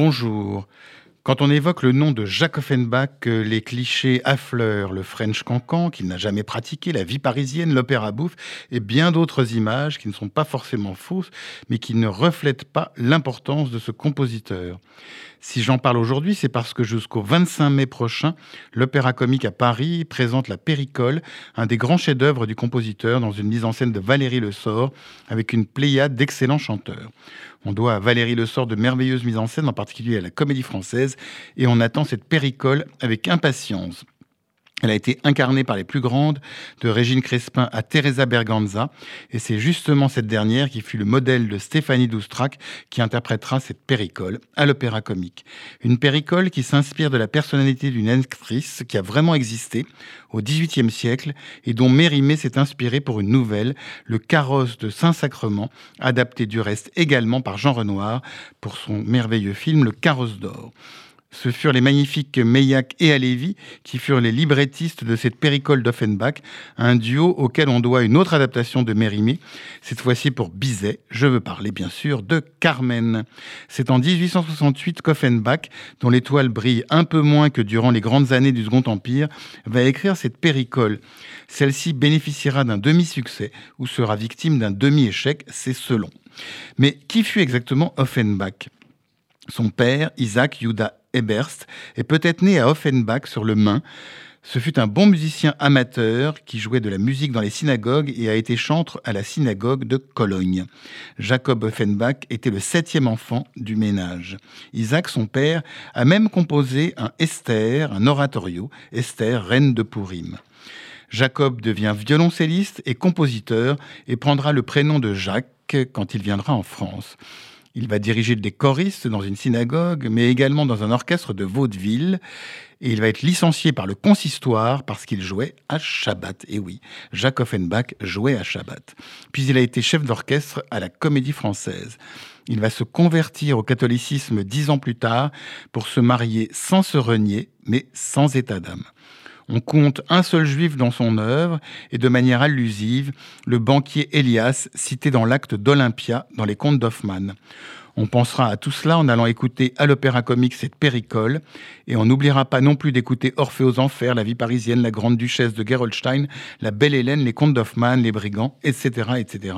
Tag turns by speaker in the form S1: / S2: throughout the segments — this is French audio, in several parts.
S1: Bonjour. Quand on évoque le nom de Jacques Offenbach, les clichés affleurent le French cancan qu'il n'a jamais pratiqué, la vie parisienne, l'opéra bouffe et bien d'autres images qui ne sont pas forcément fausses, mais qui ne reflètent pas l'importance de ce compositeur. Si j'en parle aujourd'hui, c'est parce que jusqu'au 25 mai prochain, l'Opéra Comique à Paris présente La Péricole, un des grands chefs-d'œuvre du compositeur dans une mise en scène de Valérie Le Sort avec une pléiade d'excellents chanteurs. On doit à Valérie Le Sort de merveilleuses mises en scène, en particulier à la Comédie Française, et on attend cette Péricole avec impatience. Elle a été incarnée par les plus grandes, de Régine Crespin à Teresa Berganza, et c'est justement cette dernière qui fut le modèle de Stéphanie Doustrac qui interprétera cette péricole à l'Opéra Comique. Une péricole qui s'inspire de la personnalité d'une actrice qui a vraiment existé au XVIIIe siècle et dont Mérimée s'est inspiré pour une nouvelle, Le Carrosse de Saint-Sacrement, adapté du reste également par Jean Renoir pour son merveilleux film Le Carrosse d'or. Ce furent les magnifiques Meillac et Alévi qui furent les librettistes de cette péricole d'Offenbach, un duo auquel on doit une autre adaptation de Mérimée, cette fois-ci pour Bizet. Je veux parler bien sûr de Carmen. C'est en 1868 qu'Offenbach, dont l'étoile brille un peu moins que durant les grandes années du Second Empire, va écrire cette péricole. Celle-ci bénéficiera d'un demi-succès ou sera victime d'un demi-échec, c'est selon. Mais qui fut exactement Offenbach? Son père, Isaac Judah Eberst, est peut-être né à Offenbach sur le Main. Ce fut un bon musicien amateur qui jouait de la musique dans les synagogues et a été chantre à la synagogue de Cologne. Jacob Offenbach était le septième enfant du ménage. Isaac, son père, a même composé un Esther, un oratorio, Esther, reine de Purim. Jacob devient violoncelliste et compositeur et prendra le prénom de Jacques quand il viendra en France. Il va diriger des choristes dans une synagogue, mais également dans un orchestre de vaudeville. Et il va être licencié par le consistoire parce qu'il jouait à Shabbat. Et oui, Jacques Offenbach jouait à Shabbat. Puis il a été chef d'orchestre à la Comédie Française. Il va se convertir au catholicisme dix ans plus tard pour se marier sans se renier, mais sans état d'âme. On compte un seul juif dans son œuvre et de manière allusive, le banquier Elias cité dans l'acte d'Olympia dans les contes d'Hoffmann. On pensera à tout cela en allant écouter à l'Opéra Comique cette péricole, et on n'oubliera pas non plus d'écouter Orphée aux Enfers, La vie parisienne, La Grande Duchesse de Gerolstein, La Belle Hélène, Les Contes d'Hoffmann, Les Brigands, etc., etc.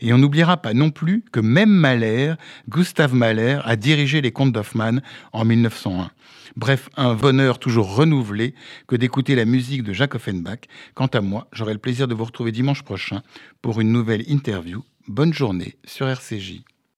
S1: Et on n'oubliera pas non plus que même Mahler, Gustave Mahler, a dirigé Les Contes d'Hoffmann en 1901. Bref, un bonheur toujours renouvelé que d'écouter la musique de Jacques Offenbach. Quant à moi, j'aurai le plaisir de vous retrouver dimanche prochain pour une nouvelle interview. Bonne journée sur RCJ.